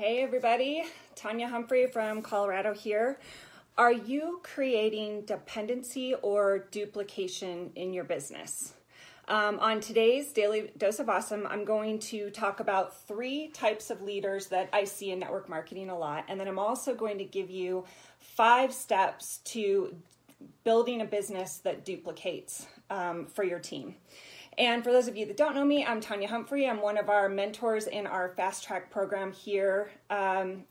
Hey, everybody. Tanya Humphrey from Colorado here. Are you creating dependency or duplication in your business? Um, on today's Daily Dose of Awesome, I'm going to talk about three types of leaders that I see in network marketing a lot. And then I'm also going to give you five steps to building a business that duplicates um, for your team. And for those of you that don't know me, I'm Tanya Humphrey. I'm one of our mentors in our Fast Track program here um,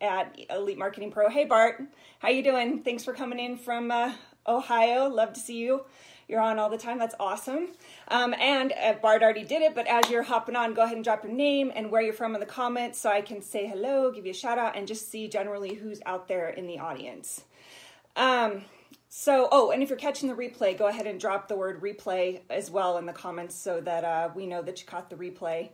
at Elite Marketing Pro. Hey, Bart, how you doing? Thanks for coming in from uh, Ohio. Love to see you you're on all the time. That's awesome. Um, and uh, Bart already did it, but as you're hopping on, go ahead and drop your name and where you're from in the comments so I can say hello, give you a shout out, and just see generally who's out there in the audience. Um, so, oh, and if you're catching the replay, go ahead and drop the word replay as well in the comments so that uh, we know that you caught the replay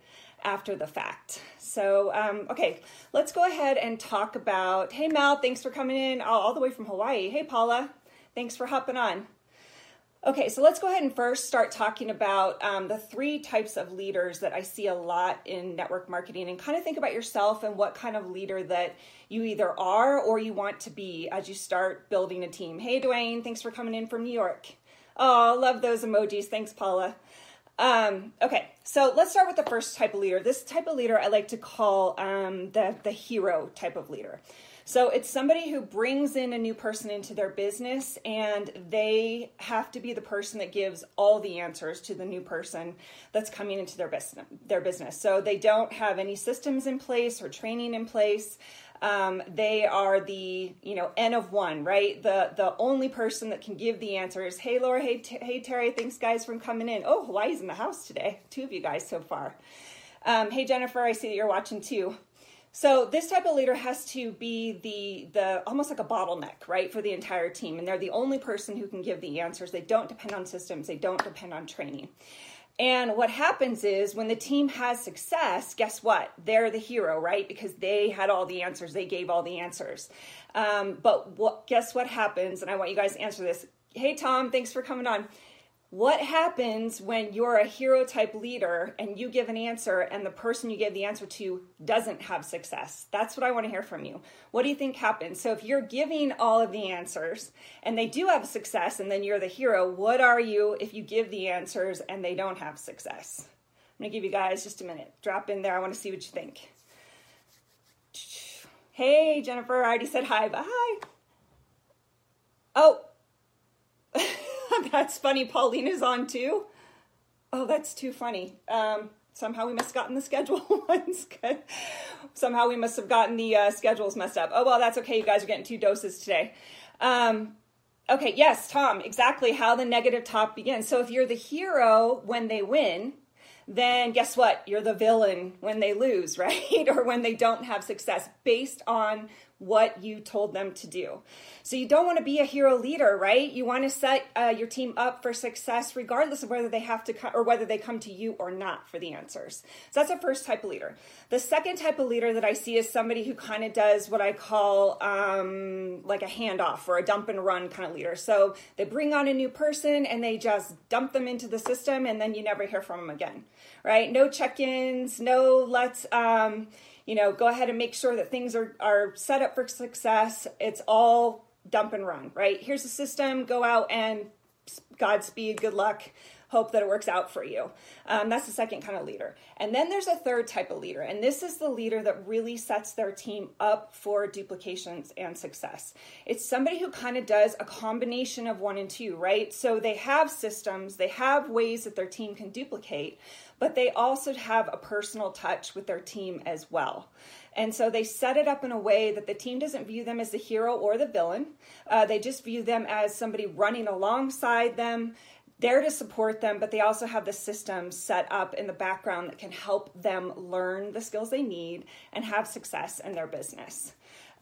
after the fact. So, um, okay, let's go ahead and talk about. Hey, Mel, thanks for coming in all, all the way from Hawaii. Hey, Paula, thanks for hopping on. Okay, so let's go ahead and first start talking about um, the three types of leaders that I see a lot in network marketing and kind of think about yourself and what kind of leader that you either are or you want to be as you start building a team. Hey, Dwayne, thanks for coming in from New York. Oh, love those emojis. Thanks, Paula. Um, okay, so let's start with the first type of leader. This type of leader I like to call um, the, the hero type of leader. So it's somebody who brings in a new person into their business and they have to be the person that gives all the answers to the new person that's coming into their business their business. So they don't have any systems in place or training in place. Um, they are the you know n of one right the the only person that can give the answers hey laura hey, T- hey terry thanks guys for coming in oh hawaii's in the house today two of you guys so far um, hey jennifer i see that you're watching too so this type of leader has to be the the almost like a bottleneck, right, for the entire team, and they're the only person who can give the answers. They don't depend on systems. They don't depend on training. And what happens is when the team has success, guess what? They're the hero, right? Because they had all the answers. They gave all the answers. Um, but what, guess what happens? And I want you guys to answer this. Hey, Tom, thanks for coming on what happens when you're a hero type leader and you give an answer and the person you gave the answer to doesn't have success? That's what I want to hear from you. What do you think happens? So, if you're giving all of the answers and they do have success and then you're the hero, what are you if you give the answers and they don't have success? I'm going to give you guys just a minute. Drop in there. I want to see what you think. Hey, Jennifer, I already said hi. Bye. Oh, that's funny. Pauline is on too. Oh, that's too funny. Um, somehow we must have gotten the schedule once. somehow we must have gotten the uh, schedules messed up. Oh, well, that's okay. You guys are getting two doses today. Um, okay, yes, Tom, exactly how the negative talk begins. So if you're the hero when they win, then guess what? You're the villain when they lose, right? or when they don't have success based on what you told them to do. So you don't want to be a hero leader, right? You want to set uh, your team up for success regardless of whether they have to co- or whether they come to you or not for the answers. So that's the first type of leader. The second type of leader that I see is somebody who kind of does what I call um, like a handoff or a dump and run kind of leader. So they bring on a new person and they just dump them into the system and then you never hear from them again, right? No check-ins, no let's um, you know, go ahead and make sure that things are, are set up for success. It's all dump and run, right? Here's the system, go out and Godspeed, good luck hope that it works out for you. Um, that's the second kind of leader. And then there's a third type of leader, and this is the leader that really sets their team up for duplications and success. It's somebody who kind of does a combination of one and two, right? So they have systems, they have ways that their team can duplicate, but they also have a personal touch with their team as well. And so they set it up in a way that the team doesn't view them as the hero or the villain. Uh, they just view them as somebody running alongside them, there to support them, but they also have the system set up in the background that can help them learn the skills they need and have success in their business.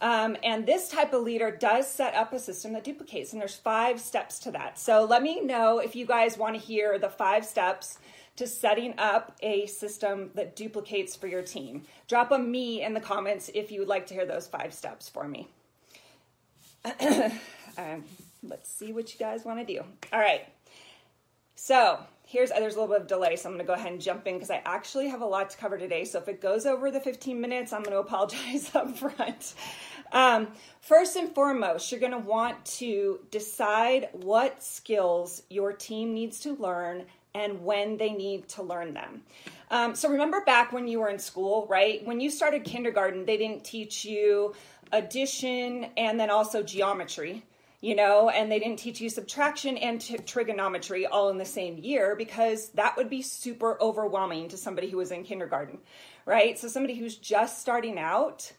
Um, and this type of leader does set up a system that duplicates, and there's five steps to that. So let me know if you guys want to hear the five steps to setting up a system that duplicates for your team. Drop a me in the comments if you would like to hear those five steps for me. um, let's see what you guys want to do. All right. So here's there's a little bit of delay, so I'm to go ahead and jump in because I actually have a lot to cover today. So if it goes over the 15 minutes, I'm to apologize up front. Um, first and foremost, you're to want to decide what skills your team needs to learn and when they need to learn them. Um, so remember back when you were in school, right? When you started kindergarten, they didn't teach you addition and then also geometry you know, and they didn't teach you subtraction and t- trigonometry all in the same year because that would be super overwhelming to somebody who was in kindergarten, right? So, somebody who's just starting out,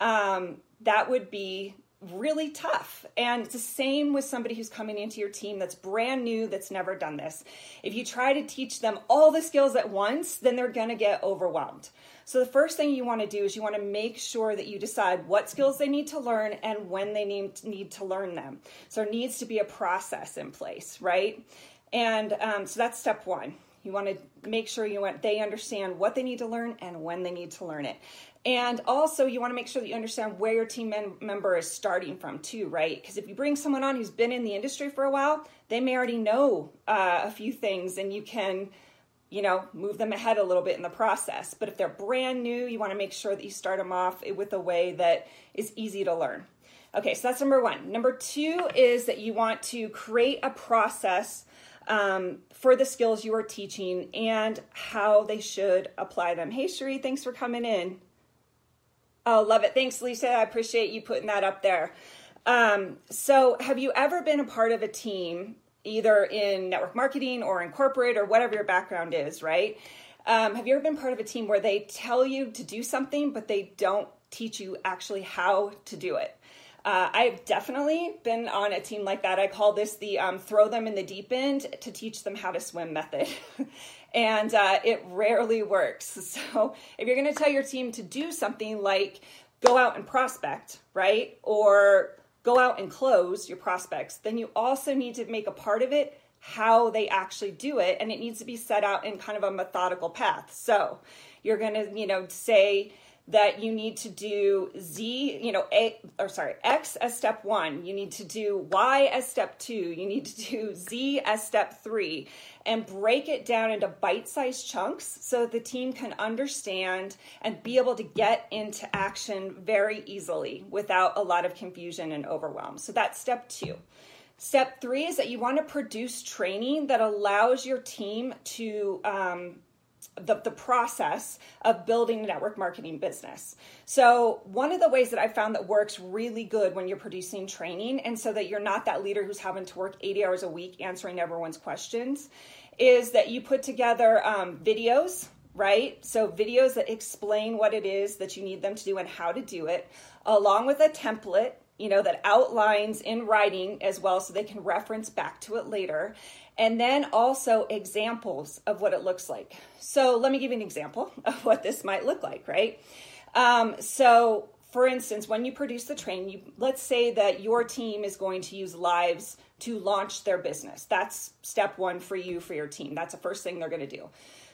um, that would be really tough. And it's the same with somebody who's coming into your team that's brand new, that's never done this. If you try to teach them all the skills at once, then they're going to get overwhelmed. So, the first thing you want to do is you want to make sure that you decide what skills they need to learn and when they need, need to learn them. So, there needs to be a process in place, right? And um, so that's step one. You want to make sure you want they understand what they need to learn and when they need to learn it. And also, you want to make sure that you understand where your team member is starting from, too, right? Because if you bring someone on who's been in the industry for a while, they may already know uh, a few things and you can, you know, move them ahead a little bit in the process. But if they're brand new, you want to make sure that you start them off with a way that is easy to learn. Okay, so that's number one. Number two is that you want to create a process um, for the skills you are teaching and how they should apply them. Hey, Cherie, thanks for coming in. Oh, love it. Thanks, Lisa. I appreciate you putting that up there. Um, so, have you ever been a part of a team, either in network marketing or in corporate or whatever your background is, right? Um, have you ever been part of a team where they tell you to do something, but they don't teach you actually how to do it? Uh, I've definitely been on a team like that. I call this the um, throw them in the deep end to teach them how to swim method. and uh, it rarely works. So if you're going to tell your team to do something like go out and prospect, right? Or go out and close your prospects, then you also need to make a part of it how they actually do it and it needs to be set out in kind of a methodical path. So you're going to, you know, say that you need to do Z, you know, A or sorry, X as step one. You need to do Y as step two. You need to do Z as step three and break it down into bite sized chunks so the team can understand and be able to get into action very easily without a lot of confusion and overwhelm. So that's step two. Step three is that you want to produce training that allows your team to um, the, the process of building a network marketing business. So, one of the ways that I found that works really good when you're producing training, and so that you're not that leader who's having to work 80 hours a week answering everyone's questions, is that you put together um, videos, right? So, videos that explain what it is that you need them to do and how to do it, along with a template you know, that outlines in writing as well so they can reference back to it later. And then also examples of what it looks like. So let me give you an example of what this might look like, right? Um, so, for instance, when you produce the training, you, let's say that your team is going to use lives to launch their business. That's step one for you, for your team. That's the first thing they're going to do.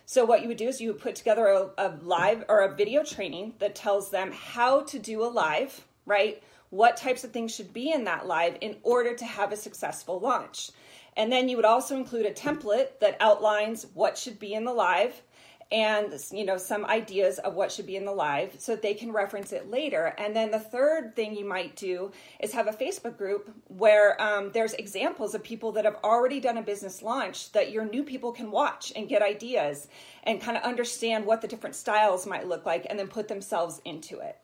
So, what you would do is you would put together a, a live or a video training that tells them how to do a live, right? what types of things should be in that live in order to have a successful launch. And then you would also include a template that outlines what should be in the live and you know some ideas of what should be in the live so that they can reference it later. And then the third thing you might do is have a facebook group where um, there's examples of people that have already done a business launch that your new people can watch and get ideas and kind of understand what the different styles might look like and then put themselves into it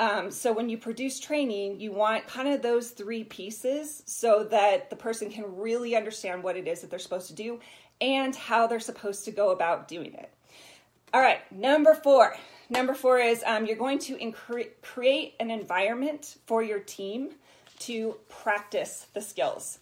um, so when you produce training, you want kind of those three pieces so that the person can really understand what it is that they're supposed to do and how they're supposed to go about doing it. All right, number four. Number four is um, you're going to incre- create an environment for your team to practice the skills.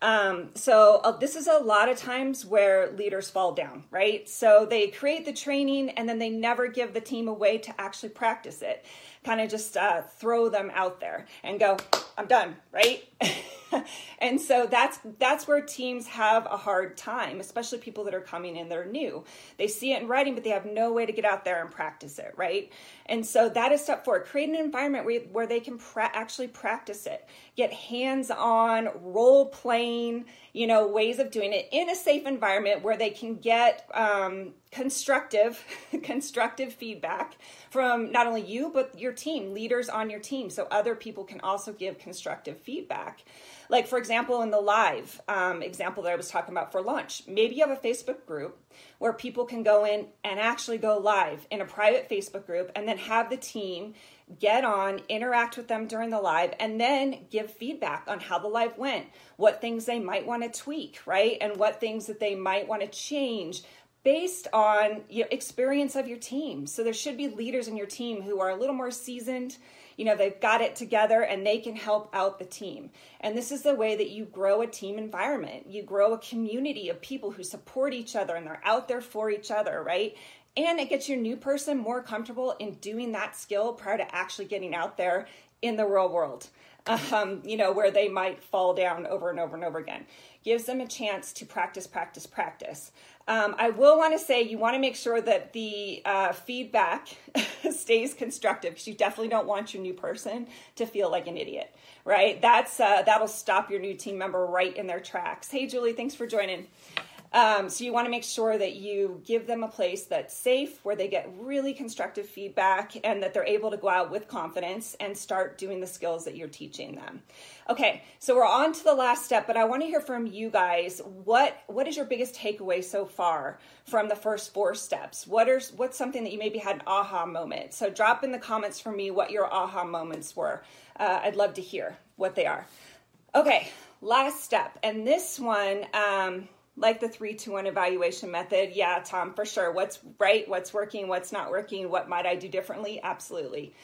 Um, so uh, this is a lot of times where leaders fall down, right? So they create the training and then they never give the team a way to actually practice it. Kind of just uh, throw them out there and go, I'm done, right? and so that's that's where teams have a hard time, especially people that are coming in that are new. They see it in writing, but they have no way to get out there and practice it, right? And so that is step four. Create an environment where, where they can pra- actually practice it, get hands-on, role-playing, you know, ways of doing it in a safe environment where they can get um, constructive, constructive feedback from not only you but your team, leaders on your team, so other people can also give constructive feedback. Like, for example, in the live um, example that I was talking about for lunch, maybe you have a Facebook group where people can go in and actually go live in a private Facebook group and then have the team get on, interact with them during the live, and then give feedback on how the live went, what things they might want to tweak, right? And what things that they might want to change based on your experience of your team. So there should be leaders in your team who are a little more seasoned. You know they've got it together and they can help out the team. And this is the way that you grow a team environment. You grow a community of people who support each other and they're out there for each other right? And it gets your new person more comfortable in doing that skill prior to actually getting out there in the real world um, you know where they might fall down over and over and over again gives them a chance to practice, practice, practice. Um, I will want to say you want to make sure that the uh, feedback stays constructive because you definitely don't want your new person to feel like an idiot, right? That's uh, that'll stop your new team member right in their tracks. Hey, Julie, thanks for joining. Um, so you want to make sure that you give them a place that's safe, where they get really constructive feedback, and that they're able to go out with confidence and start doing the skills that you're teaching them. Okay, so we're on to the last step, but I want to hear from you guys. What what is your biggest takeaway so far from the first four steps? What are what's something that you maybe had an aha moment? So drop in the comments for me what your aha moments were. Uh, I'd love to hear what they are. Okay, last step, and this one. Um, like the three to one evaluation method. Yeah, Tom, for sure. What's right? What's working? What's not working? What might I do differently? Absolutely.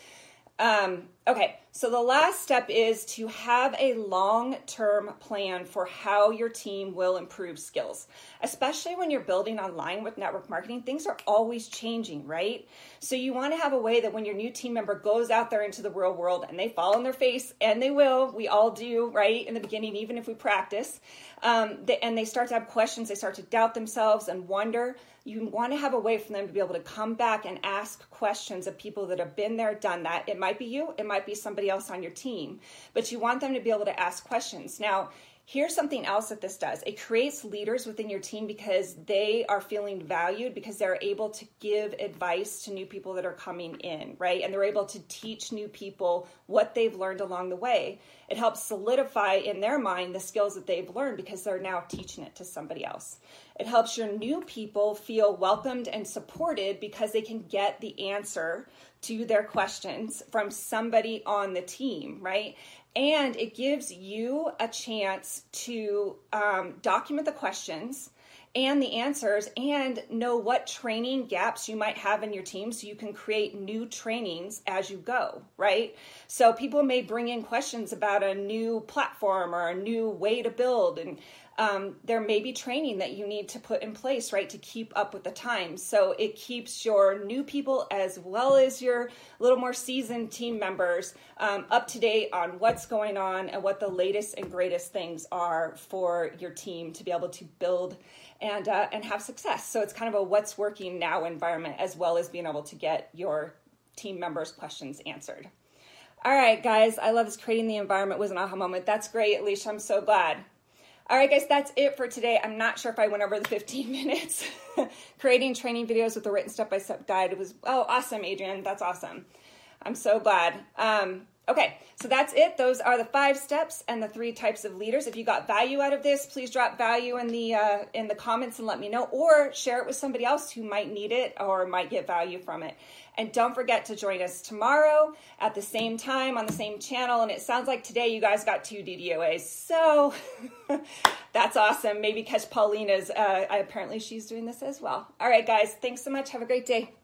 Um, okay, so the last step is to have a long term plan for how your team will improve skills, especially when you're building online with network marketing. Things are always changing, right? So you want to have a way that when your new team member goes out there into the real world and they fall on their face, and they will, we all do, right, in the beginning, even if we practice, um, they, and they start to have questions, they start to doubt themselves and wonder you want to have a way for them to be able to come back and ask questions of people that have been there, done that. It might be you, it might be somebody else on your team, but you want them to be able to ask questions. Now, Here's something else that this does it creates leaders within your team because they are feeling valued because they're able to give advice to new people that are coming in, right? And they're able to teach new people what they've learned along the way. It helps solidify in their mind the skills that they've learned because they're now teaching it to somebody else. It helps your new people feel welcomed and supported because they can get the answer to their questions from somebody on the team, right? And it gives you a chance to um, document the questions and the answers and know what training gaps you might have in your team so you can create new trainings as you go, right? So people may bring in questions about a new platform or a new way to build and um, there may be training that you need to put in place, right, to keep up with the times. So it keeps your new people as well as your little more seasoned team members um, up to date on what's going on and what the latest and greatest things are for your team to be able to build and uh, and have success. So it's kind of a what's working now environment as well as being able to get your team members' questions answered. All right, guys, I love this creating the environment was an aha moment. That's great, Alicia. I'm so glad. All right, guys, that's it for today. I'm not sure if I went over the 15 minutes. Creating training videos with a written step by step guide. Was, oh, awesome, Adrian. That's awesome. I'm so glad. Um, Okay, so that's it. Those are the five steps and the three types of leaders. If you got value out of this, please drop value in the uh, in the comments and let me know, or share it with somebody else who might need it or might get value from it. And don't forget to join us tomorrow at the same time on the same channel. And it sounds like today you guys got two DDOAs, so that's awesome. Maybe catch Paulina's. Uh, apparently she's doing this as well. All right, guys, thanks so much. Have a great day.